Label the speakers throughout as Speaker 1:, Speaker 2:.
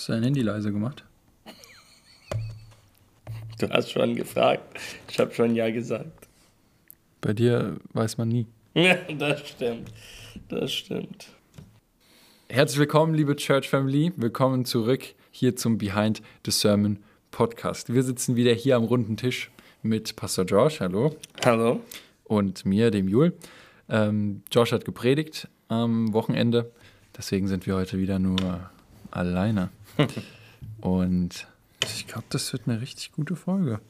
Speaker 1: Hast du dein Handy leise gemacht?
Speaker 2: Du hast schon gefragt. Ich habe schon Ja gesagt.
Speaker 1: Bei dir weiß man nie.
Speaker 2: Ja, das stimmt. Das stimmt.
Speaker 1: Herzlich willkommen, liebe Church Family. Willkommen zurück hier zum Behind the Sermon Podcast. Wir sitzen wieder hier am runden Tisch mit Pastor Josh, hallo.
Speaker 2: Hallo.
Speaker 1: Und mir, dem Jul. Ähm, Josh hat gepredigt am Wochenende, deswegen sind wir heute wieder nur alleine. Und ich glaube, das wird eine richtig gute Folge.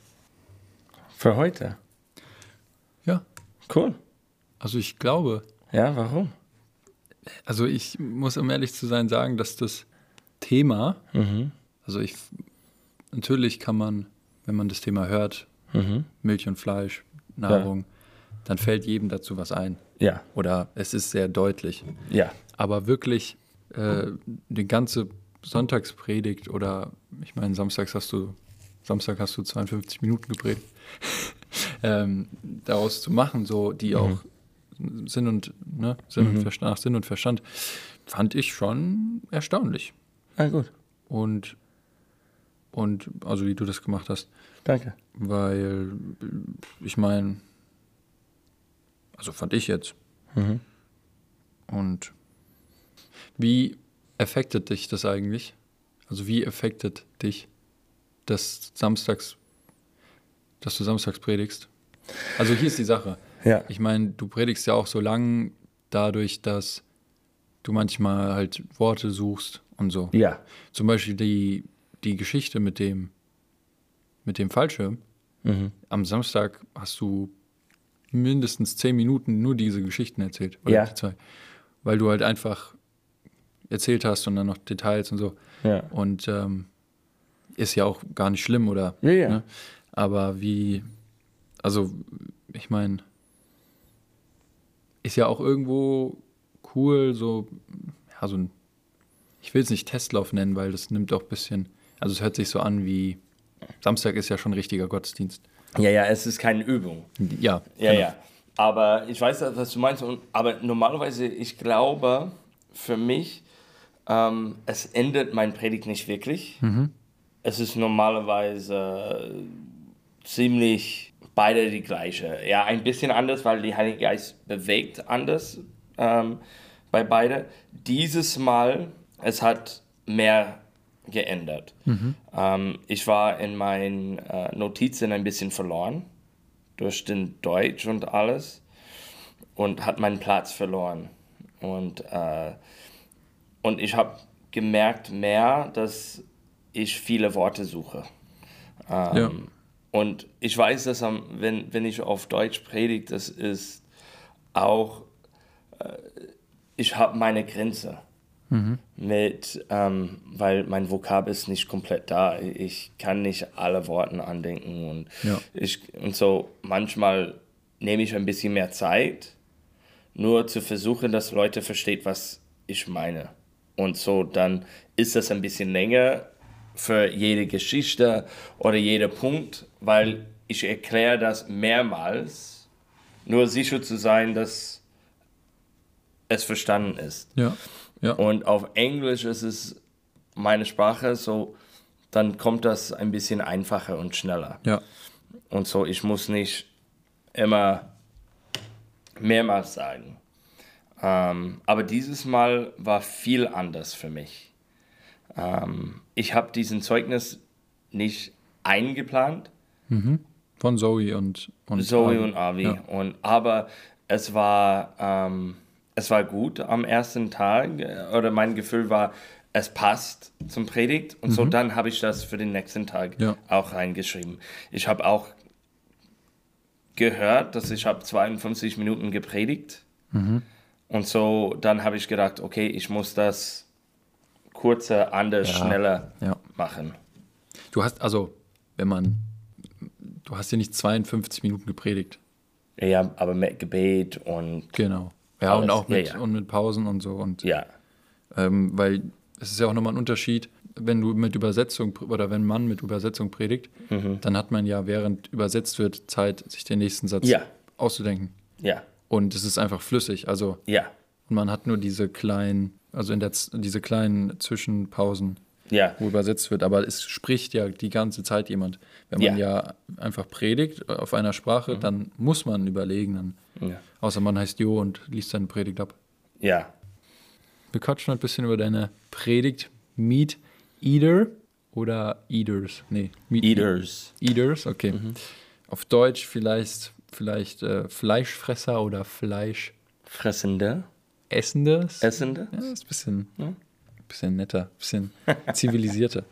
Speaker 2: Für heute?
Speaker 1: Ja.
Speaker 2: Cool.
Speaker 1: Also ich glaube.
Speaker 2: Ja, warum?
Speaker 1: Also ich muss, um ehrlich zu sein, sagen, dass das Thema,
Speaker 2: Mhm.
Speaker 1: also ich, natürlich kann man, wenn man das Thema hört,
Speaker 2: Mhm.
Speaker 1: Milch und Fleisch, Nahrung, dann fällt jedem dazu was ein.
Speaker 2: Ja.
Speaker 1: Oder es ist sehr deutlich.
Speaker 2: Ja.
Speaker 1: Aber wirklich äh, die ganze Sonntagspredigt oder ich meine, samstags hast du, Samstag hast du 52 Minuten gepredigt, ähm, daraus zu machen, so die auch Sinn und ne, Sinn und Verstand, nach Sinn und Verstand, fand ich schon erstaunlich.
Speaker 2: Ah, gut.
Speaker 1: Und und also wie du das gemacht hast,
Speaker 2: Danke.
Speaker 1: weil ich meine, also fand ich jetzt.
Speaker 2: Mhm.
Speaker 1: Und wie affectet dich das eigentlich? Also wie affectet dich das Samstags, dass du samstags predigst? Also hier ist die Sache.
Speaker 2: Ja.
Speaker 1: Ich meine, du predigst ja auch so lang dadurch, dass du manchmal halt Worte suchst und so.
Speaker 2: Ja.
Speaker 1: Zum Beispiel die, die Geschichte mit dem, mit dem Fallschirm.
Speaker 2: Mhm.
Speaker 1: Am Samstag hast du mindestens zehn Minuten nur diese Geschichten erzählt. Oder
Speaker 2: Ja.
Speaker 1: die zwei. Weil du halt einfach erzählt hast und dann noch Details und so.
Speaker 2: Ja.
Speaker 1: Und ähm, ist ja auch gar nicht schlimm, oder?
Speaker 2: Ja, ja.
Speaker 1: Ne? Aber wie, also ich meine, ist ja auch irgendwo cool, so, ja, so ein, ich will es nicht Testlauf nennen, weil das nimmt auch ein bisschen, also es hört sich so an wie, Samstag ist ja schon richtiger Gottesdienst.
Speaker 2: Ja, ja, es ist keine Übung.
Speaker 1: Ja,
Speaker 2: Ja,
Speaker 1: genau.
Speaker 2: ja. Aber ich weiß, was du meinst. Und, aber normalerweise, ich glaube, für mich, ähm, es ändert mein Predigt nicht wirklich. Es ist normalerweise ziemlich beide die gleiche. Ja, ein bisschen anders, weil der Heilige Geist bewegt anders ähm, bei beide. Dieses Mal, es hat mehr geändert. Ähm, ich war in meinen äh, Notizen ein bisschen verloren durch den Deutsch und alles und hat meinen Platz verloren. Und, äh, und ich habe gemerkt mehr, dass ich viele Worte suche. Ähm,
Speaker 1: Ja.
Speaker 2: Und ich weiß, dass am, wenn, wenn ich auf Deutsch predige, das ist auch, äh, ich habe meine Grenze mit, ähm, weil mein Vokab ist nicht komplett da. Ich kann nicht alle Worte andenken und
Speaker 1: Ja.
Speaker 2: ich und so manchmal nehme ich ein bisschen mehr Zeit, nur zu versuchen, dass Leute versteht, was ich meine. Und so dann ist das ein bisschen länger für jede Geschichte oder jeder Punkt, weil ich erkläre das mehrmals, nur sicher zu sein, dass es verstanden ist.
Speaker 1: Ja, ja.
Speaker 2: Und auf Englisch ist es meine Sprache, so dann kommt das ein bisschen einfacher und schneller.
Speaker 1: ja.
Speaker 2: Und so, ich muss nicht immer mehrmals sagen. Ähm, aber dieses Mal war viel anders für mich. Ähm, ich habe diesen Zeugnis nicht eingeplant,
Speaker 1: Von Zoe und, und
Speaker 2: Zoe
Speaker 1: Avi.
Speaker 2: und Avi.
Speaker 1: Ja.
Speaker 2: Und, aber es war, ähm, es war gut am ersten Tag. äh, Oder mein Gefühl war, es passt zum Predigt. Und so dann habe ich das für den nächsten Tag
Speaker 1: Mhm. Ja.
Speaker 2: auch reingeschrieben. Ich habe auch gehört, dass ich habe 52 Minuten gepredigt.
Speaker 1: Mhm.
Speaker 2: Und so dann habe ich gedacht, okay, ich muss das kurzer, anders,
Speaker 1: Ja.
Speaker 2: schneller
Speaker 1: Ja.
Speaker 2: machen.
Speaker 1: Du hast, also, wenn man, du hast ja nicht 52 Minuten gepredigt.
Speaker 2: Ja, aber mit Gebet und
Speaker 1: Genau. Ja, und
Speaker 2: Alles.
Speaker 1: auch mit,
Speaker 2: Ja,
Speaker 1: und mit Pausen und so. Und
Speaker 2: ja,
Speaker 1: Ähm, weil es ist ja auch nochmal ein Unterschied, wenn du mit Übersetzung oder wenn man mit Übersetzung predigt,
Speaker 2: Mhm.
Speaker 1: dann hat man ja während übersetzt wird Zeit, sich den nächsten Satz
Speaker 2: Ja.
Speaker 1: auszudenken.
Speaker 2: ja,
Speaker 1: Und es ist einfach flüssig. Also
Speaker 2: ja.
Speaker 1: und man hat nur diese kleinen, also in der diese kleinen Zwischenpausen.
Speaker 2: Ja.
Speaker 1: wo übersetzt wird, aber es spricht ja die ganze Zeit jemand. Wenn man ja,
Speaker 2: Ja.
Speaker 1: einfach predigt auf einer Sprache, dann muss man überlegen, dann,
Speaker 2: Ja.
Speaker 1: außer man heißt Jo und liest seine Predigt ab.
Speaker 2: Ja.
Speaker 1: Wir quatschen ein bisschen über deine Predigt. Meat Eater oder Eaters? Nee, Meat
Speaker 2: Eaters.
Speaker 1: Eaters, okay.
Speaker 2: Mhm.
Speaker 1: Auf Deutsch vielleicht, vielleicht äh, Fleischfresser oder Fleischessende.
Speaker 2: Fressende.
Speaker 1: Essende.
Speaker 2: Essende.
Speaker 1: Ja, ist ein bisschen,
Speaker 2: Ja.
Speaker 1: bisschen netter, ein bisschen zivilisierter.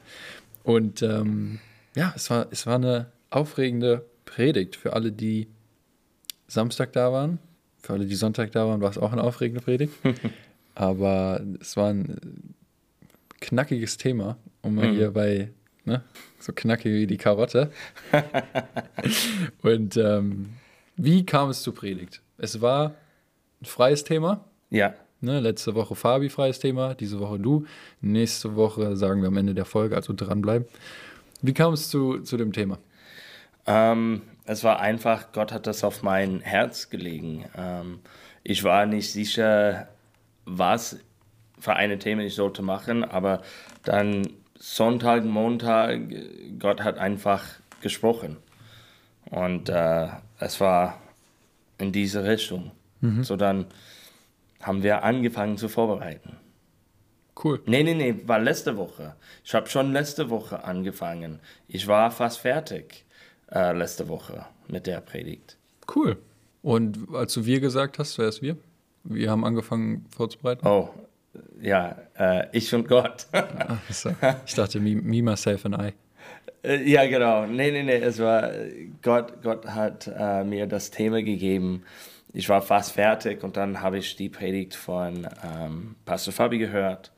Speaker 1: Und ähm, ja, es war, es war eine aufregende Predigt für alle, die Samstag da waren. Für alle, die Sonntag da waren, war es auch eine aufregende Predigt. Aber es war ein äh, knackiges Thema, um mal
Speaker 2: Mhm.
Speaker 1: hier bei, ne, so knackig wie die Karotte. Und ähm, wie kam es zur Predigt? Es war ein freies Thema.
Speaker 2: Ja.
Speaker 1: Ne, letzte Woche Fabi freies Thema, diese Woche du. Nächste Woche sagen wir am Ende der Folge, also dranbleiben. Wie kam es zu, zu dem Thema?
Speaker 2: Ähm, es war einfach, Gott hat das auf mein Herz gelegen. Ähm, ich war nicht sicher, was für eine Thema ich sollte machen, aber dann Sonntag, Montag, Gott hat einfach gesprochen. Und äh, es war in diese Richtung. So dann haben wir angefangen zu vorbereiten.
Speaker 1: Cool.
Speaker 2: Nee, nee, nee, war letzte Woche. Ich habe schon letzte Woche angefangen. Ich war fast fertig äh, letzte Woche mit der Predigt.
Speaker 1: Cool. Und als du wir gesagt hast, wer ist wir? Wir haben angefangen vorzubereiten.
Speaker 2: Oh, ja, äh, ich und Gott.
Speaker 1: Ach. Ich dachte, me, me, myself and I.
Speaker 2: Äh, ja, genau. Nee, nee, nee, es war Gott, Gott hat äh, mir das Thema gegeben. Ich war fast fertig und dann habe ich die Predigt von ähm, Pastor Fabi gehört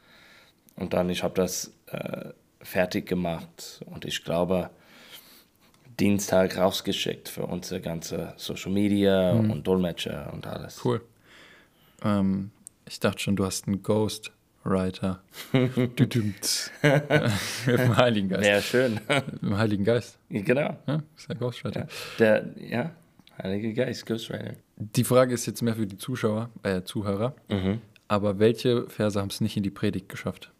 Speaker 2: und dann ich habe das äh, fertig gemacht und ich glaube Dienstag rausgeschickt für unsere ganze Social Media und Dolmetscher und alles.
Speaker 1: Cool. Ähm, ich dachte schon, du hast einen Ghostwriter. Mit dem Heiligen Geist.
Speaker 2: Wäre schön.
Speaker 1: Dem Heiligen Geist.
Speaker 2: genau.
Speaker 1: Ja, ist der Ghostwriter.
Speaker 2: Ja. Der, ja, Heilige Geist, Ghostwriter.
Speaker 1: Die Frage ist jetzt mehr für die Zuschauer, äh, Zuhörer.
Speaker 2: Mhm.
Speaker 1: Aber welche Verse haben es nicht in die Predigt geschafft?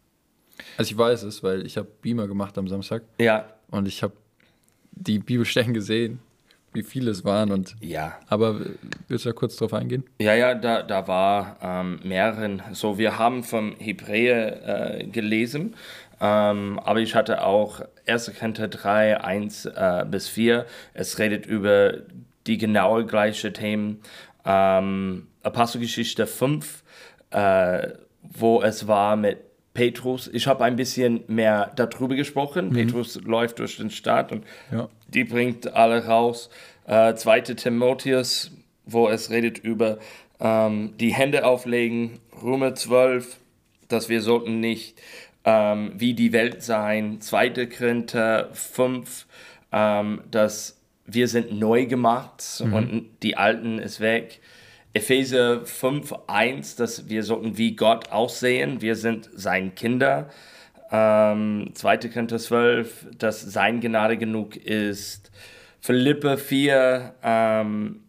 Speaker 1: Also ich weiß es, weil ich habe Beamer gemacht am Samstag
Speaker 2: Ja,
Speaker 1: und ich habe die Bibelstellen gesehen, wie viele es waren. Und
Speaker 2: ja.
Speaker 1: aber willst du da kurz drauf eingehen?
Speaker 2: Ja, ja, da, da war ähm, mehreren. So, wir haben vom Hebräer äh, gelesen, ähm, aber ich hatte auch 1. Korinther 3, 1 äh, bis 4. Es redet über die genaue gleiche Themen. Ähm, Apostelgeschichte 5, äh, wo es war mit Petrus. Ich habe ein bisschen mehr darüber gesprochen. Petrus läuft durch den Stadt und
Speaker 1: Ja.
Speaker 2: die bringt alle raus. Äh, 2. Timotheus, wo es redet über ähm, die Hände auflegen. Römer 12, dass wir sollten nicht ähm, wie die Welt sein. 2. Korinther 5, ähm, dass wir sind neu gemacht und die Alten ist weg. Epheser 5, 1, dass wir sollten wie Gott aussehen. Wir sind sein Kinder. Ähm, 2. Korinther 12, dass sein Gnade genug ist. Philippe 4, ähm,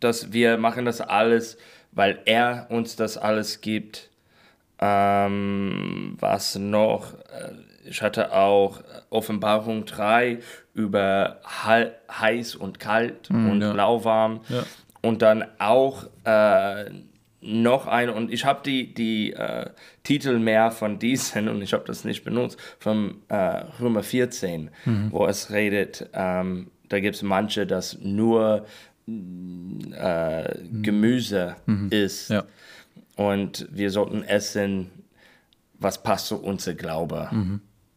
Speaker 2: dass wir machen das alles, weil er uns das alles gibt. Ähm, was noch? Äh, Ich hatte auch Offenbarung 3 über heiß und kalt und
Speaker 1: ja.
Speaker 2: lauwarm.
Speaker 1: Ja.
Speaker 2: Und dann auch äh, noch ein, und ich habe die, die äh, Titel mehr von diesen, und ich habe das nicht benutzt, vom äh, Römer 14, wo es redet, ähm, da gibt es manche, das nur äh, Gemüse ist.
Speaker 1: Ja.
Speaker 2: Und wir sollten essen, was passt zu unser Glaube.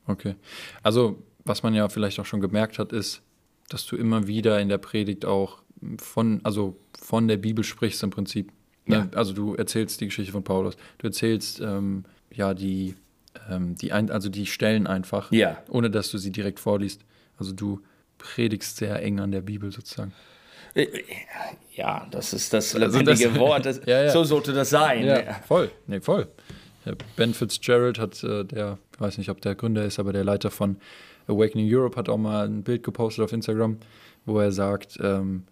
Speaker 1: Okay. Also, was man ja vielleicht auch schon gemerkt hat, ist, dass du immer wieder in der Predigt auch von, also von der Bibel sprichst im Prinzip. Ne?
Speaker 2: Ja.
Speaker 1: Also du erzählst die Geschichte von Paulus. Du erzählst ähm, ja die, ähm, die ein, also die Stellen einfach,
Speaker 2: Ja.
Speaker 1: ohne dass du sie direkt vorliest. Also du predigst sehr eng an der Bibel sozusagen.
Speaker 2: Äh, Ja, das ist das
Speaker 1: Also
Speaker 2: lebendige
Speaker 1: das-
Speaker 2: Wort. Das,
Speaker 1: Ja.
Speaker 2: So sollte das sein.
Speaker 1: Ja, voll. Nee, voll. Ben Fitzgerald hat, äh, der, ich weiß nicht, ob der Gründer ist, aber der Leiter von Awakening Europe hat auch mal ein Bild gepostet auf Instagram, wo er sagt, ähm,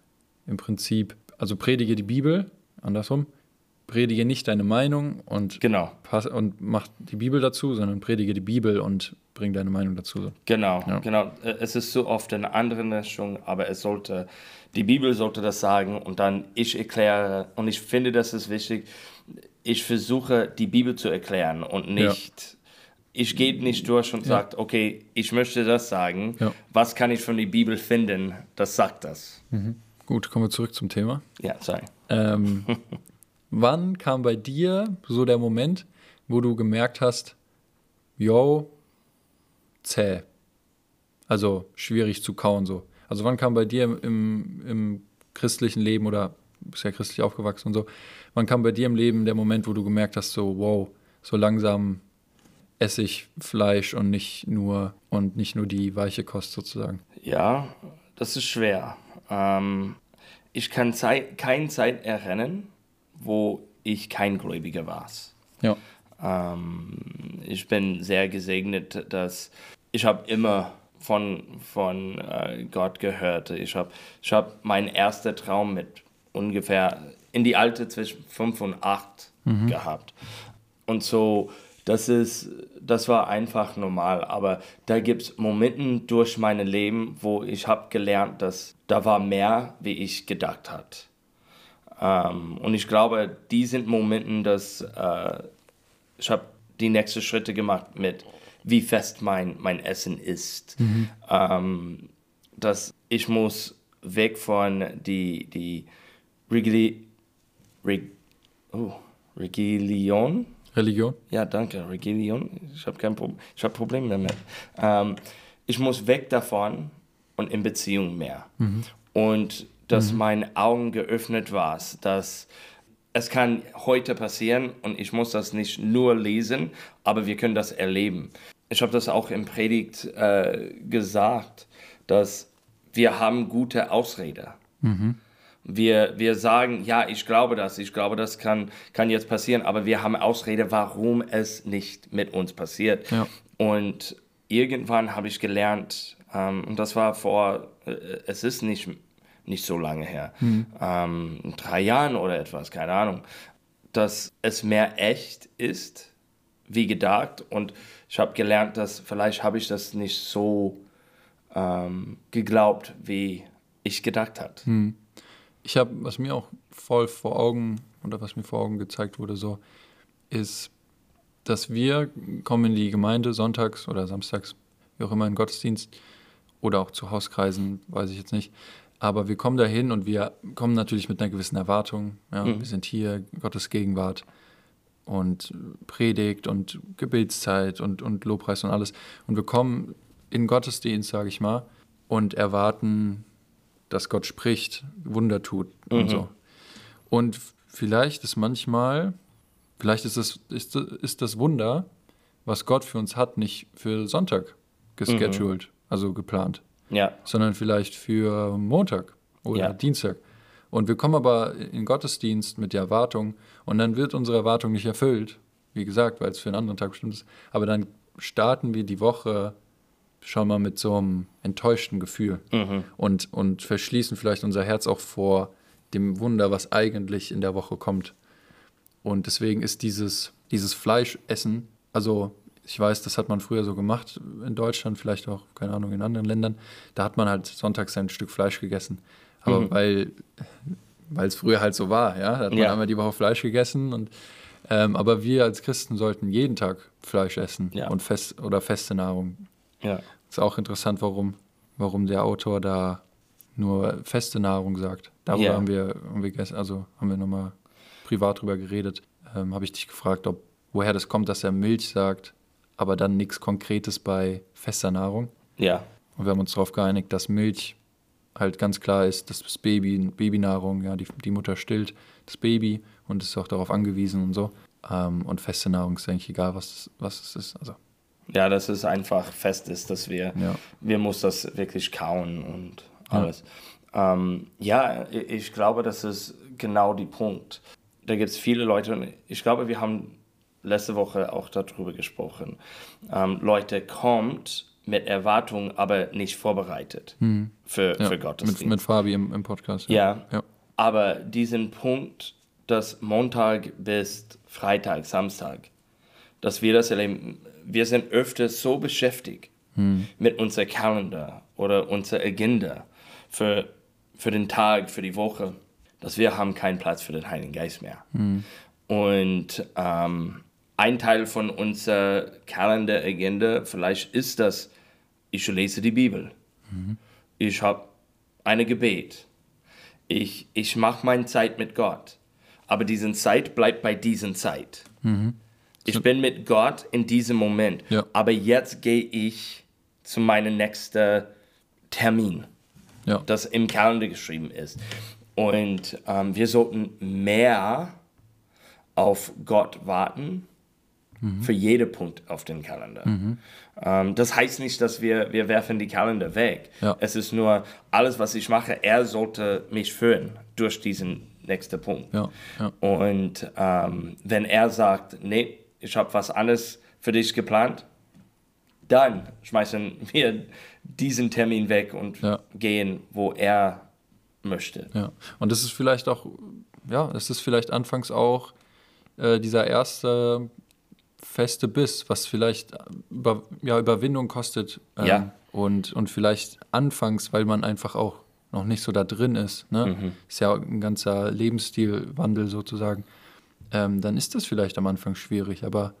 Speaker 1: im Prinzip, also predige die Bibel, andersrum, predige nicht deine Meinung und,
Speaker 2: Genau.
Speaker 1: pass, und mach die Bibel dazu, sondern predige die Bibel und bring deine Meinung dazu.
Speaker 2: Genau,
Speaker 1: Ja.
Speaker 2: genau. Äh, Es ist so oft in anderen Richtungen, aber es sollte, die Bibel sollte das sagen und dann ich erkläre, und ich finde, das ist wichtig, ich versuche die Bibel zu erklären und nicht, ich gehe nicht durch und sage, okay, ich möchte das sagen,
Speaker 1: Ja.
Speaker 2: was kann ich von der Bibel finden, das sagt das.
Speaker 1: Gut, kommen wir zurück zum Thema.
Speaker 2: Ja, sorry.
Speaker 1: Ähm, wann kam bei dir so der Moment, wo du gemerkt hast, yo, zäh. Also schwierig zu kauen so. Also wann kam bei dir im, im, christlichen Leben oder bist ja christlich aufgewachsen und so, wann kam bei dir im Leben der Moment, wo du gemerkt hast, so wow, so langsam esse ich Fleisch und nicht nur und nicht nur die weiche Kost sozusagen.
Speaker 2: Ja, das ist schwer. Ähm, ich kann Zeit, keine Zeit erinnern, wo ich kein Gläubiger war.
Speaker 1: Ja.
Speaker 2: Ähm, ich bin sehr gesegnet, dass ich habe immer von, von äh, Gott gehört. Ich habe ich hab meinen ersten Traum mit ungefähr in die Alte zwischen 5 und 8 gehabt. Und so, das ist, das war einfach normal. Aber da gibt es Momente durch mein Leben, wo ich habe gelernt, dass da war mehr, wie ich gedacht hat. Ähm, und ich glaube, die sind Momente, dass äh, ich habe die nächsten Schritte gemacht mit, wie fest mein, mein Essen ist. Ähm, dass ich muss weg von die, die Regili, Reg, oh, Regilion.
Speaker 1: Religion?
Speaker 2: Ja, danke, Regilion. Ich habe kein Problem, ich habe Probleme damit. Ähm, ich muss weg davon und in Beziehung mehr. Und dass meine Augen geöffnet war, dass es kann heute passieren und ich muss das nicht nur lesen, aber wir können das erleben. Ich habe das auch im Predigt äh, gesagt, dass wir haben gute Ausrede. Wir, wir sagen, ja, ich glaube das, ich glaube, das kann, kann jetzt passieren, aber wir haben Ausrede, warum es nicht mit uns passiert.
Speaker 1: Ja.
Speaker 2: Und irgendwann habe ich gelernt, ähm, und das war vor, äh, es ist nicht, nicht so lange her, ähm, drei Jahren oder etwas, keine Ahnung, dass es mehr echt ist, wie gedacht. Und ich habe gelernt, dass vielleicht habe ich das nicht so ähm, geglaubt, wie ich gedacht hat.
Speaker 1: Ich habe, was mir auch voll vor Augen oder was mir vor Augen gezeigt wurde, so, ist, dass wir kommen in die Gemeinde sonntags oder samstags, wie auch immer, in Gottesdienst oder auch zu Hauskreisen, weiß ich jetzt nicht. Aber wir kommen dahin und wir kommen natürlich mit einer gewissen Erwartung. Ja, Wir sind hier, Gottes Gegenwart und Predigt und Gebetszeit und, und Lobpreis und alles. Und wir kommen in Gottesdienst, sage ich mal, und erwarten, dass Gott spricht, Wunder tut und so. Und vielleicht ist manchmal, vielleicht ist das, ist, ist das Wunder, was Gott für uns hat, nicht für Sonntag gescheduled, also geplant,
Speaker 2: Ja,
Speaker 1: sondern vielleicht für Montag oder
Speaker 2: Ja.
Speaker 1: Dienstag. Und wir kommen aber in Gottesdienst mit der Erwartung und dann wird unsere Erwartung nicht erfüllt, wie gesagt, weil es für einen anderen Tag bestimmt ist. Aber dann starten wir die Woche schon mal mit so einem enttäuschten Gefühl und, und verschließen vielleicht unser Herz auch vor dem Wunder, was eigentlich in der Woche kommt. Und deswegen ist dieses, dieses Fleischessen, also ich weiß, das hat man früher so gemacht in Deutschland, vielleicht auch, keine Ahnung, in anderen Ländern, da hat man halt sonntags ein Stück Fleisch gegessen. Aber weil weil es früher halt so war, ja, da hat man
Speaker 2: Ja.
Speaker 1: einmal die Woche Fleisch gegessen und ähm, aber wir als Christen sollten jeden Tag Fleisch essen
Speaker 2: Ja.
Speaker 1: und fest oder feste Nahrung.
Speaker 2: Ja,
Speaker 1: Ist auch interessant, warum, warum der Autor da nur feste Nahrung sagt. Darüber
Speaker 2: Ja.
Speaker 1: haben wir, haben wir gestern, also haben wir nochmal privat drüber geredet. Ähm, Habe ich dich gefragt, ob woher das kommt, dass er Milch sagt, aber dann nichts Konkretes bei fester Nahrung.
Speaker 2: ja,
Speaker 1: Und wir haben uns darauf geeinigt, dass Milch halt ganz klar ist, dass das Baby, Babynahrung, ja, die, die Mutter stillt das Baby und ist auch darauf angewiesen und so. Ähm, und feste Nahrung ist eigentlich egal, was, was es ist. Also,
Speaker 2: ja, dass es einfach fest ist, dass wir,
Speaker 1: Ja.
Speaker 2: wir muss das wirklich kauen und alles. Ja, ähm, ja ich- glaube, das ist genau die Punkt. Da gibt es viele Leute, und ich glaube, wir haben letzte Woche auch darüber gesprochen. Ähm, Leute kommt mit Erwartungen, aber nicht vorbereitet für,
Speaker 1: ja,
Speaker 2: für
Speaker 1: mit,
Speaker 2: Gottesdienst.
Speaker 1: mit Fabi im, im Podcast.
Speaker 2: Ja.
Speaker 1: ja.
Speaker 2: Aber diesen Punkt, dass Montag bis Freitag, Samstag, dass wir das erleben. Wir sind öfter so beschäftigt
Speaker 1: Hm.
Speaker 2: mit unserem Kalender oder unserer Agenda für, für den Tag, für die Woche, dass wir haben keinen Platz für den Heiligen Geist mehr. Und ähm, ein Teil von unserer Kalender-Agenda vielleicht ist das, ich lese die Bibel. Ich habe eine Gebet. Ich, ich mache meine Zeit mit Gott. Aber diese Zeit bleibt bei dieser Zeit. Ich bin mit Gott in diesem Moment.
Speaker 1: Ja.
Speaker 2: Aber jetzt gehe ich zu meinem nächsten Termin,
Speaker 1: Ja.
Speaker 2: das im Kalender geschrieben ist. Und ähm, wir sollten mehr auf Gott warten für jeden Punkt auf den Kalender. Ähm, das heißt nicht, dass wir, wir werfen die Kalender weg.
Speaker 1: Ja.
Speaker 2: Es ist nur, alles, was ich mache, er sollte mich führen durch diesen nächsten Punkt.
Speaker 1: Ja, ja.
Speaker 2: Und ähm, wenn er sagt, nee, ich habe was anderes für dich geplant, dann schmeißen wir diesen Termin weg und
Speaker 1: Ja.
Speaker 2: gehen, wo er möchte.
Speaker 1: Ja, und das ist vielleicht auch, ja, es ist vielleicht anfangs auch äh, dieser erste feste Biss, was vielleicht über, ja, Überwindung kostet. ähm,
Speaker 2: Ja.
Speaker 1: Und, und vielleicht anfangs, weil man einfach auch noch nicht so da drin ist, ne? Ist ja ein ganzer Lebensstilwandel sozusagen. Ähm, dann ist das vielleicht am Anfang schwierig, aber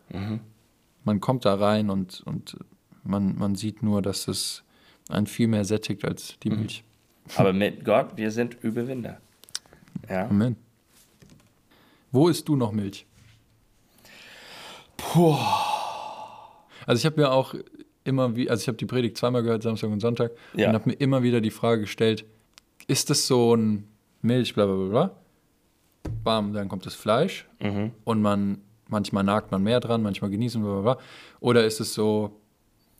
Speaker 1: man kommt da rein und, und man, man sieht nur, dass es einen viel mehr sättigt als die Milch.
Speaker 2: Aber mit Gott, wir sind Überwinder. Ja.
Speaker 1: Amen. Wo isst du noch Milch?
Speaker 2: Puh.
Speaker 1: Also ich habe mir auch immer wie, also ich habe die Predigt zweimal gehört, Samstag und Sonntag,
Speaker 2: Ja.
Speaker 1: und habe mir immer wieder die Frage gestellt, ist das so ein Milch, bla bla bla bla? Bam, dann kommt das Fleisch
Speaker 2: Mhm.
Speaker 1: und man, manchmal nagt man mehr dran, manchmal genießen, bla bla bla. Oder ist es so,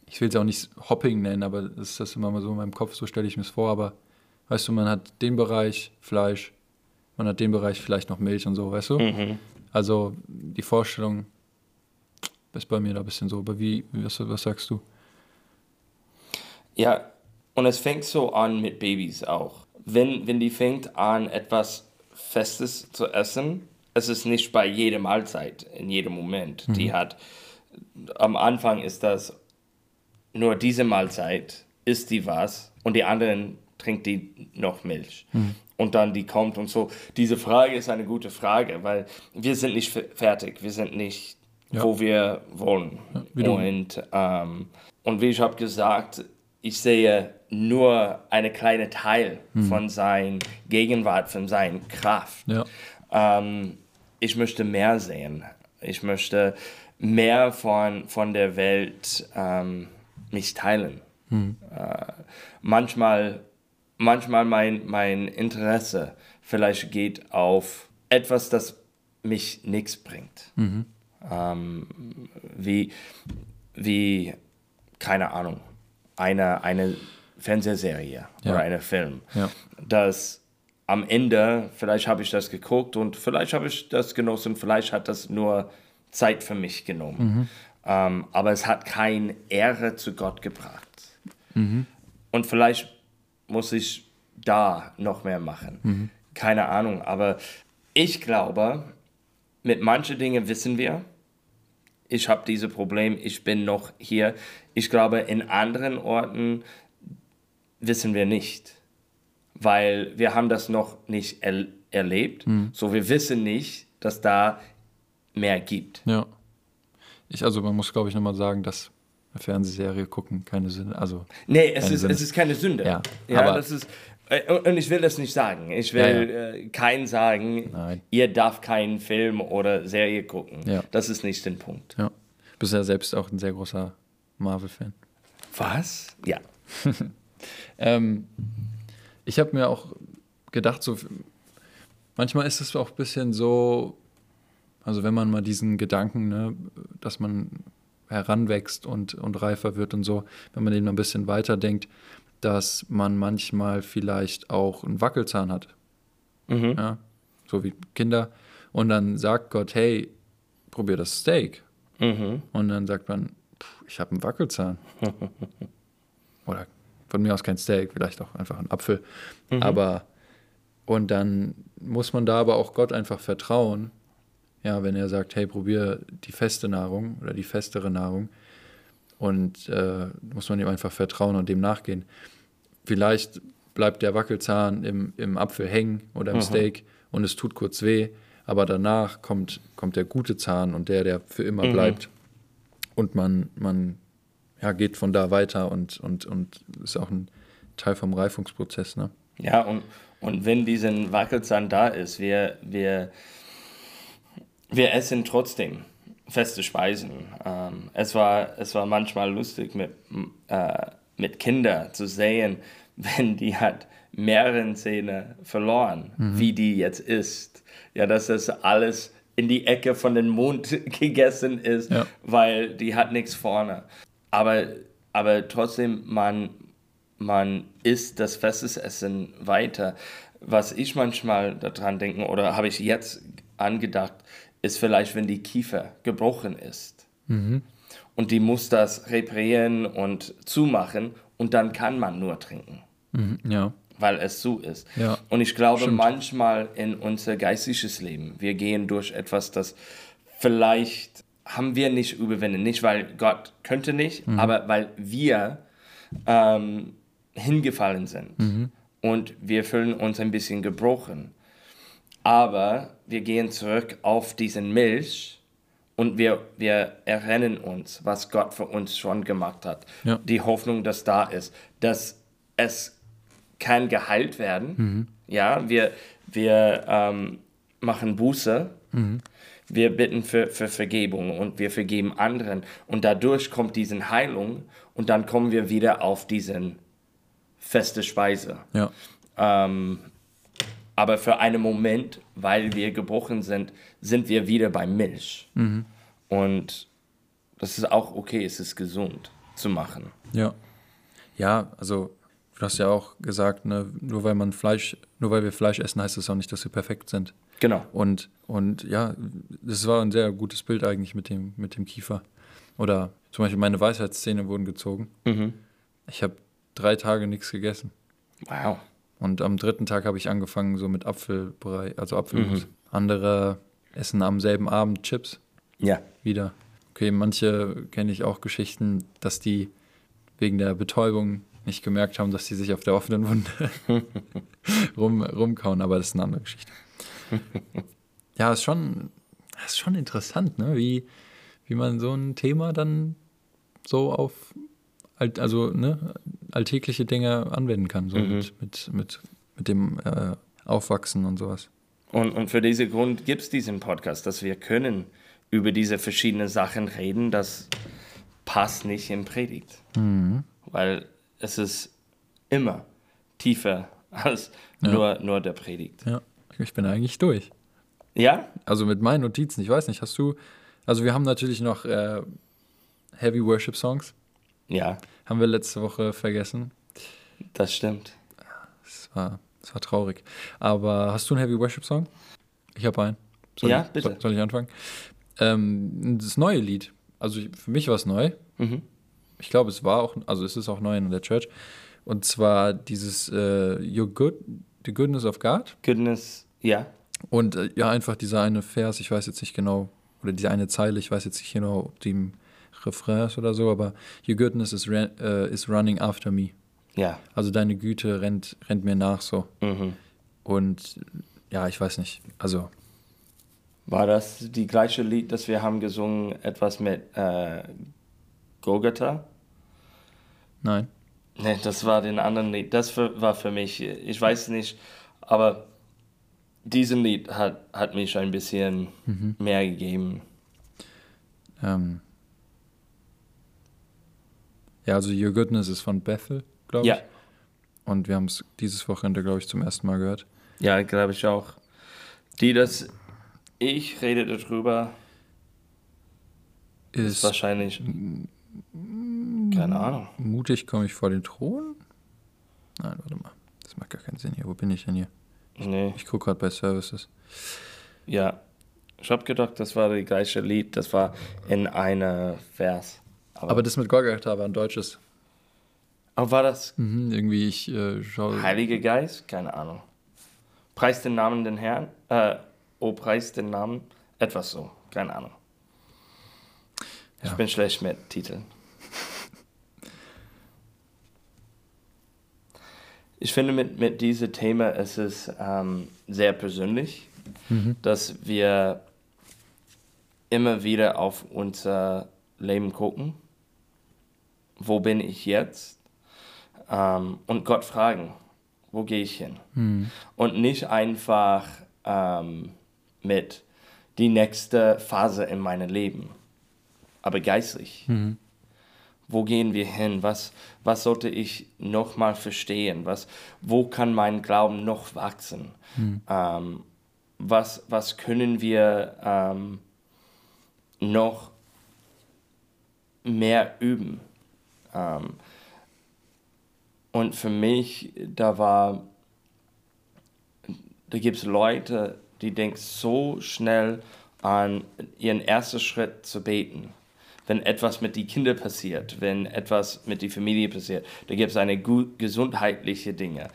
Speaker 1: ich will es auch nicht Hopping nennen, aber das ist das immer mal so in meinem Kopf, so stelle ich mir es vor, aber weißt du, man hat den Bereich Fleisch, man hat den Bereich vielleicht noch Milch und so, weißt du?
Speaker 2: Mhm.
Speaker 1: Also die Vorstellung ist bei mir da ein bisschen so. Aber wie, was, was sagst du?
Speaker 2: Ja, und es fängt so an mit Babys auch. Wenn, wenn die fängt an, etwas Festes zu essen, es ist nicht bei jeder Mahlzeit, in jedem Moment. Die hat, am Anfang ist das nur diese Mahlzeit, isst die was und die anderen trinkt die noch Milch. Und dann die kommt und so. Diese Frage ist eine gute Frage, weil wir sind nicht fe- fertig, wir sind nicht,
Speaker 1: Ja.
Speaker 2: wo wir wollen.
Speaker 1: du.
Speaker 2: und, ähm, und wie ich habe gesagt, ich sehe nur einen kleinen Teil von seiner Gegenwart, von seiner Kraft.
Speaker 1: Ja.
Speaker 2: Ähm, ich möchte mehr sehen. Ich möchte mehr von, von der Welt ähm, mich teilen. Äh, manchmal, manchmal mein, mein Interesse vielleicht geht auf etwas, das mich nichts bringt. Ähm, wie, wie, keine Ahnung, eine, eine Fernsehserie
Speaker 1: Ja.
Speaker 2: oder eine Film,
Speaker 1: Ja.
Speaker 2: das am Ende, vielleicht habe ich das geguckt und vielleicht habe ich das genossen, vielleicht hat das nur Zeit für mich genommen. Ähm, aber es hat keine Ehre zu Gott gebracht. Und vielleicht muss ich da noch mehr machen. Keine Ahnung, aber ich glaube, mit manchen Dingen wissen wir, ich habe dieses Problem, ich bin noch hier. Ich glaube, in anderen Orten wissen wir nicht, weil wir haben das noch nicht er erlebt. So, wir wissen nicht, dass da mehr gibt.
Speaker 1: Ja. Ich, also man muss, glaube ich, nochmal sagen, dass eine Fernsehserie gucken keine Sinn. Also
Speaker 2: Nee, es ist,
Speaker 1: Sünde.
Speaker 2: es ist keine Sünde.
Speaker 1: Ja,
Speaker 2: ja
Speaker 1: aber-
Speaker 2: das ist. äh, Und ich will das nicht sagen. Ich will
Speaker 1: Ja,
Speaker 2: Äh, keinen sagen,
Speaker 1: Nein.
Speaker 2: ihr darf keinen Film oder Serie gucken.
Speaker 1: Ja.
Speaker 2: Das ist nicht der Punkt.
Speaker 1: ja. Du bist ja selbst auch ein sehr großer Marvel-Fan.
Speaker 2: Was? Ja.
Speaker 1: Ähm, ich habe mir auch gedacht, so manchmal ist es auch ein bisschen so, also wenn man mal diesen Gedanken, ne, dass man heranwächst und, und reifer wird und so, wenn man den mal ein bisschen weiterdenkt, dass man manchmal vielleicht auch einen Wackelzahn hat.
Speaker 2: Mhm.
Speaker 1: Ja, so wie Kinder. Und dann sagt Gott, hey, probier das Steak.
Speaker 2: Mhm.
Speaker 1: Und dann sagt man, "Puh, ich habe einen Wackelzahn. Oder von mir aus kein Steak, vielleicht auch einfach ein Apfel. Aber, und dann muss man da aber auch Gott einfach vertrauen, Ja, wenn er sagt, hey, probier die feste Nahrung oder die festere Nahrung und äh, muss man ihm einfach vertrauen und dem nachgehen. Vielleicht bleibt der Wackelzahn im, im Apfel hängen oder im mhm. Steak und es tut kurz weh, aber danach kommt, kommt der gute Zahn und der, der für immer mhm. bleibt. Und man, man ja, geht von da weiter und, und, und ist auch ein Teil vom Reifungsprozess. Ne?
Speaker 2: Ja, und, und wenn dieser Wackelzahn da ist, wir, wir, wir essen trotzdem feste Speisen. Ähm, es, war, es war manchmal lustig mit, äh, mit Kindern zu sehen, wenn die hat mehrere Zähne verloren, mhm. wie die jetzt ist. Ja, dass das alles in die Ecke von dem Mund gegessen ist, ja. weil die hat nichts vorne. Aber, aber trotzdem, man, man isst das festes Essen weiter. Was ich manchmal daran denke, oder habe ich jetzt angedacht, ist vielleicht, wenn die Kiefer gebrochen ist. Mhm. Und die muss das reparieren und zumachen und dann kann man nur trinken.
Speaker 1: Mhm, ja.
Speaker 2: Weil es so ist.
Speaker 1: Ja.
Speaker 2: Und ich glaube, Stimmt. manchmal in unser geistiges Leben, wir gehen durch etwas, das vielleicht haben wir nicht überwinden. Nicht, weil Gott könnte nicht, mhm. aber weil wir ähm, hingefallen sind. Mhm. Und wir fühlen uns ein bisschen gebrochen. Aber wir gehen zurück auf diesen Milch und wir, wir erinnern uns, was Gott für uns schon gemacht hat. Ja. Die Hoffnung, dass da ist, dass es kann geheilt werden. Mhm. Ja, wir, wir ähm, machen Buße. Wir bitten für, für Vergebung und wir vergeben anderen. Und dadurch kommt diese Heilung und dann kommen wir wieder auf diesen feste Speise.
Speaker 1: Ja.
Speaker 2: Ähm, aber für einen Moment, weil wir gebrochen sind, sind wir wieder bei Milch. Mhm. Und das ist auch okay, es ist gesund zu machen.
Speaker 1: Ja. Ja, also du hast ja auch gesagt, ne, nur weil man Fleisch, nur weil wir Fleisch essen, heißt das auch nicht, dass wir perfekt sind.
Speaker 2: Genau.
Speaker 1: Und, und ja, das war ein sehr gutes Bild eigentlich mit dem, mit dem Kiefer. Oder zum Beispiel meine Weisheitszähne wurden gezogen. Mhm. Ich habe drei Tage nichts gegessen.
Speaker 2: Wow.
Speaker 1: Und am dritten Tag habe ich angefangen so mit Apfelbrei, also Apfelmus. Mhm. Andere essen am selben Abend Chips.
Speaker 2: Ja.
Speaker 1: Wieder. Okay, manche kenne ich auch Geschichten, dass die wegen der Betäubung nicht gemerkt haben, dass sie sich auf der offenen Wunde rum, rumkauen, aber das ist eine andere Geschichte. Ja, ist schon, ist schon interessant, ne? wie, wie man so ein Thema dann so auf also ne, alltägliche Dinge anwenden kann, so mhm. mit, mit, mit, mit dem äh, Aufwachsen und sowas.
Speaker 2: Und, und für diesen Grund gibt es diesen Podcast, dass wir können über diese verschiedenen Sachen reden, das passt nicht in Predigt. Mhm. Weil es ist immer tiefer als ja. nur, nur der Predigt.
Speaker 1: Ja, ich bin eigentlich durch.
Speaker 2: Ja?
Speaker 1: Also mit meinen Notizen, ich weiß nicht, hast du, also wir haben natürlich noch äh, Heavy Worship Songs.
Speaker 2: Ja.
Speaker 1: Haben wir letzte Woche vergessen.
Speaker 2: Das stimmt.
Speaker 1: Das war, das war traurig. Aber hast du einen Heavy Worship Song? Ich habe einen.
Speaker 2: Soll ja, ich, bitte.
Speaker 1: Soll, ich anfangen? Ähm, das neue Lied. Also für mich war es neu. Mhm. Ich glaube, es war auch, also es ist auch neu in der Church. Und zwar dieses äh, You're Good, The Goodness of God.
Speaker 2: Goodness, ja.
Speaker 1: Und äh, ja, einfach dieser eine Vers, ich weiß jetzt nicht genau, oder diese eine Zeile, ich weiß jetzt nicht genau, ob die im Refrain ist oder so, aber Your goodness is, uh, is running after me.
Speaker 2: Ja.
Speaker 1: Also deine Güte rennt, rennt mir nach so. Mhm. Und ja, ich weiß nicht. Also.
Speaker 2: War das die gleiche Lied, das wir haben gesungen, etwas mit äh, Golgatha?
Speaker 1: Nein.
Speaker 2: Nee, das war den anderen Lied. Das für, war für mich, ich weiß nicht, aber diesen Lied hat, hat mich ein bisschen mhm. mehr gegeben.
Speaker 1: Ähm, ja, also Your Goodness ist von Bethel, glaube ich. Ja. Und wir haben es dieses Wochenende, glaube ich, zum ersten Mal gehört.
Speaker 2: Ja, glaube ich auch. Die, das ich rede darüber, ist, ist wahrscheinlich. Keine Ahnung.
Speaker 1: Mutig komme ich vor den Thron? Nein, warte mal. Das macht gar keinen Sinn hier. Wo bin ich denn hier?
Speaker 2: Nee.
Speaker 1: Ich gucke gerade bei Services.
Speaker 2: Ja. Ich habe gedacht, das war das gleiche Lied. Das war in einer Vers.
Speaker 1: Aber, aber das mit Golgatha war ein deutsches.
Speaker 2: Aber war das?
Speaker 1: Mhm, irgendwie, ich äh, schaue.
Speaker 2: Heilige Geist? Keine Ahnung. Preis den Namen den Herrn. Äh, oh, preis den Namen. Etwas so, keine Ahnung.
Speaker 1: Ja.
Speaker 2: Ich bin schlecht mit Titeln. Ich finde, mit, mit diesem Thema ist es ähm, sehr persönlich, dass wir immer wieder auf unser Leben gucken. Wo bin ich jetzt? Ähm, und Gott fragen, wo gehe ich hin? Und nicht einfach ähm, mit die nächste Phase in meinem Leben, aber geistlich. Wo gehen wir hin? Was, was sollte ich noch mal verstehen? Was, wo kann mein Glauben noch wachsen? Ähm, was, was können wir ähm, noch mehr üben? Ähm, und für mich, da war, da gibt es Leute, die denken so schnell an ihren ersten Schritt zu beten. Wenn etwas mit den Kindern passiert, wenn etwas mit der Familie passiert, da gibt es eine gesundheitliche Dinge.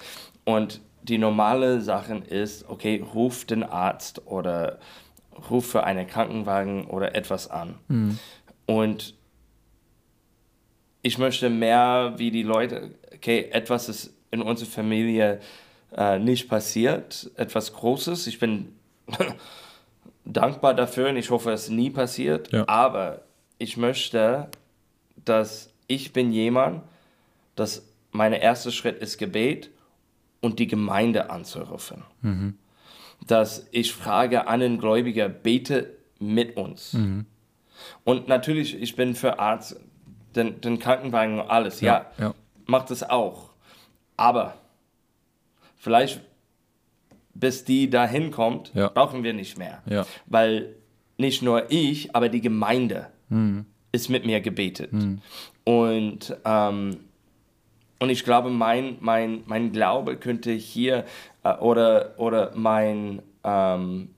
Speaker 2: Und die normale Sache ist, okay, ruf den Arzt oder ruf für einen Krankenwagen oder etwas an. Und ich möchte mehr wie die Leute, okay, etwas ist in unserer Familie äh, nicht passiert, etwas Großes. Ich bin dankbar dafür und ich hoffe, es nie passiert.
Speaker 1: Ja.
Speaker 2: Aber ich möchte, dass ich bin jemand, dass mein erster Schritt ist Gebet und die Gemeinde anzurufen. Dass ich frage an den Gläubiger, bete mit uns. Und natürlich, ich bin für Arzt, den, den Krankenwagen und alles, ja,
Speaker 1: ja.
Speaker 2: macht es auch. Aber vielleicht bis die dahin kommt,
Speaker 1: Ja.
Speaker 2: brauchen wir nicht mehr.
Speaker 1: Ja.
Speaker 2: Weil nicht nur ich, aber die Gemeinde ist mit mir gebetet. Und, ähm, und ich glaube, mein, mein, mein Glaube könnte hier äh, oder, oder mein, ähm,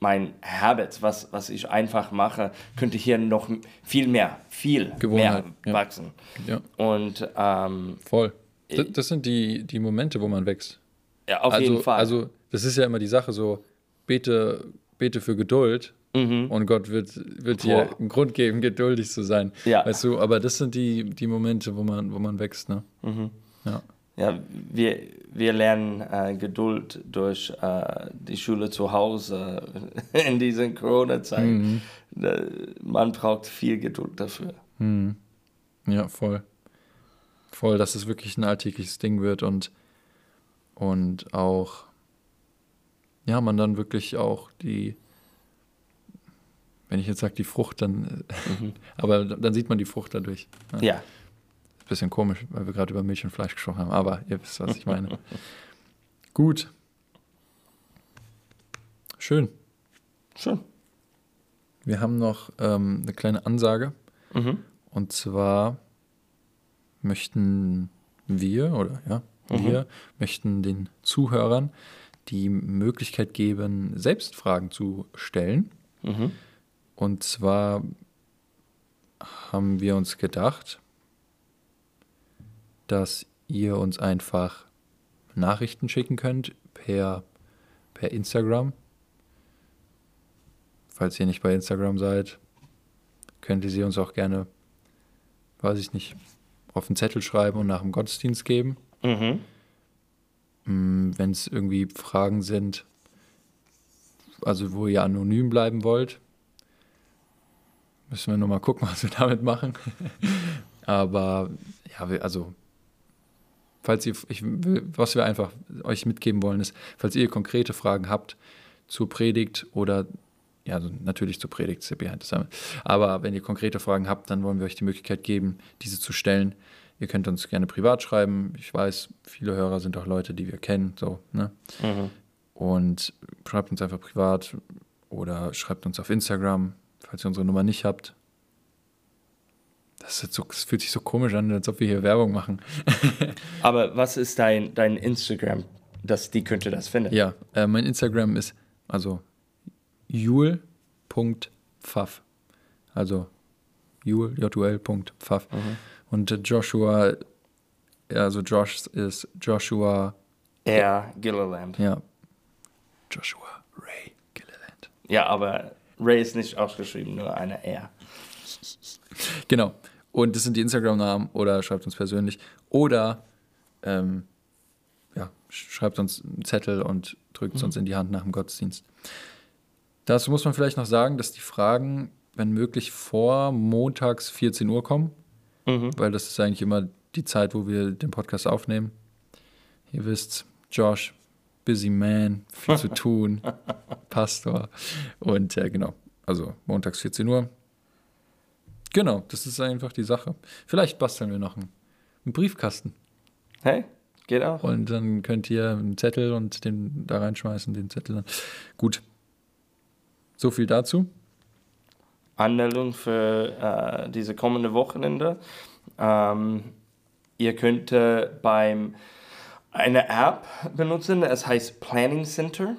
Speaker 2: mein Habit, was, was ich einfach mache, könnte hier noch viel mehr, viel mehr
Speaker 1: ja.
Speaker 2: wachsen.
Speaker 1: ja,
Speaker 2: Und ähm,
Speaker 1: voll. Das, das sind die, die Momente, wo man wächst.
Speaker 2: ja, auf
Speaker 1: also,
Speaker 2: jeden Fall.
Speaker 1: Also, das ist ja immer die Sache so, bete, bete für Geduld und Gott wird, wird dir
Speaker 2: Mhm.
Speaker 1: Einen Grund geben, geduldig zu sein.
Speaker 2: Ja.
Speaker 1: Weißt du, aber das sind die, die Momente, wo man, wo man wächst, ne?
Speaker 2: Mhm.
Speaker 1: Ja.
Speaker 2: Ja, wir, wir lernen äh, Geduld durch äh, die Schule zu Hause in dieser Corona-Zeit.
Speaker 1: Mhm.
Speaker 2: Man braucht viel Geduld dafür.
Speaker 1: Ja, voll. Voll, dass es wirklich ein alltägliches Ding wird und, und auch, ja, man dann wirklich auch die, wenn ich jetzt sage die Frucht, dann, äh, aber dann sieht man die Frucht dadurch. Ja.
Speaker 2: Ja,
Speaker 1: Bisschen komisch, weil wir gerade über Milch und Fleisch gesprochen haben, aber ihr wisst, was ich meine. Gut. Schön.
Speaker 2: schon.
Speaker 1: Wir haben noch ähm, eine kleine Ansage.
Speaker 2: Mhm.
Speaker 1: Und zwar möchten wir, oder ja, wir möchten den Zuhörern die Möglichkeit geben, selbst Fragen zu stellen.
Speaker 2: Mhm.
Speaker 1: Und zwar haben wir uns gedacht, dass ihr uns einfach Nachrichten schicken könnt per, per Instagram. Falls ihr nicht bei Instagram seid, könnt ihr sie uns auch gerne, weiß ich nicht, auf einen Zettel schreiben und nach dem Gottesdienst geben.
Speaker 2: Mhm.
Speaker 1: Wenn es irgendwie Fragen sind, also wo ihr anonym bleiben wollt, müssen wir nur mal gucken, was wir damit machen. Aber ja, wir, also falls ihr, ich, was wir einfach euch mitgeben wollen, ist, falls ihr konkrete Fragen habt zur Predigt oder ja, also natürlich zur Predigt, ja behind the summit. aber wenn ihr konkrete Fragen habt, dann wollen wir euch die Möglichkeit geben, diese zu stellen. Ihr könnt uns gerne privat schreiben. Ich weiß, viele Hörer sind auch Leute, die wir kennen, so, ne?
Speaker 2: Mhm.
Speaker 1: Und schreibt uns einfach privat oder schreibt uns auf Instagram, falls ihr unsere Nummer nicht habt. Das, so, das fühlt sich so komisch an, als ob wir hier Werbung machen.
Speaker 2: Aber was ist dein, dein Instagram, dass die könnte das finden?
Speaker 1: Ja, äh, mein Instagram ist also jul.pfaff. Also jul, jul.pfaff. Und äh, Joshua, also Josh ist Joshua,
Speaker 2: Ja, Gilliland.
Speaker 1: ja, Joshua Ray Gilliland.
Speaker 2: Ja, aber Ray ist nicht ausgeschrieben, nur eine R.
Speaker 1: Genau. Und das sind die Instagram-Namen oder schreibt uns persönlich. Oder ähm, ja, schreibt uns einen Zettel und drückt es uns in die Hand nach dem Gottesdienst. Dazu muss man vielleicht noch sagen, dass die Fragen, wenn möglich, vor montags 14 Uhr kommen. Weil das ist eigentlich immer die Zeit, wo wir den Podcast aufnehmen. Ihr wisst, Josh, busy man, viel zu tun, Pastor. Und äh, genau, also montags 14 Uhr. Genau, das ist einfach die Sache. Vielleicht basteln wir noch einen, einen Briefkasten.
Speaker 2: Hey, geht auch.
Speaker 1: Und dann könnt ihr einen Zettel und den da reinschmeißen, den Zettel dann. Gut. So viel dazu.
Speaker 2: Anmeldung für äh, diese kommende Wochenende. Ähm, ihr könnt äh, beim eine App benutzen, es heißt Planning Center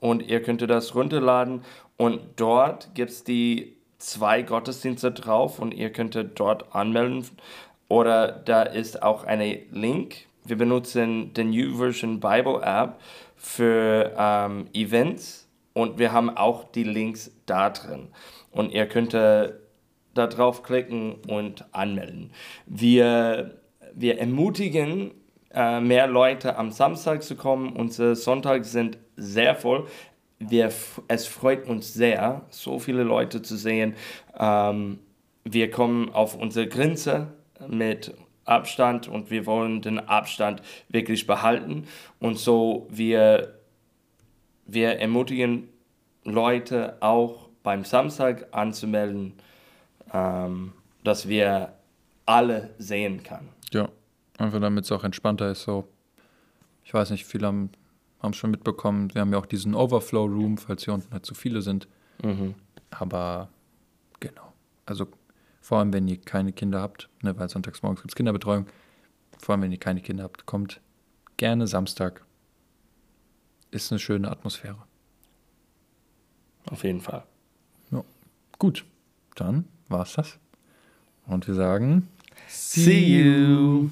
Speaker 2: und ihr könnt das runterladen und dort gibt es die zwei Gottesdienste drauf und ihr könnt dort anmelden oder da ist auch ein Link. Wir benutzen den New Version Bible App für ähm, Events und wir haben auch die Links da drin. Und ihr könnt äh, da drauf klicken und anmelden. Wir, wir ermutigen äh, mehr Leute am Samstag zu kommen. Unsere Sonntage sind sehr voll. Wir, es freut uns sehr, so viele Leute zu sehen. Ähm, wir kommen auf unsere Grenze mit Abstand und wir wollen den Abstand wirklich behalten. Und so wir, wir ermutigen Leute auch beim Samstag anzumelden, ähm, dass wir alle sehen können.
Speaker 1: Ja, einfach damit es auch entspannter ist. So, ich weiß nicht, viele haben es schon mitbekommen. Wir haben ja auch diesen Overflow Room, falls hier unten halt zu viele sind.
Speaker 2: Mhm.
Speaker 1: Aber genau. Also vor allem, wenn ihr keine Kinder habt, ne, weil sonntags morgens gibt es Kinderbetreuung. Vor allem, wenn ihr keine Kinder habt, kommt gerne Samstag. Ist eine schöne Atmosphäre.
Speaker 2: Auf jeden Fall.
Speaker 1: Ja. Gut, dann war's das. Und wir sagen
Speaker 2: See you.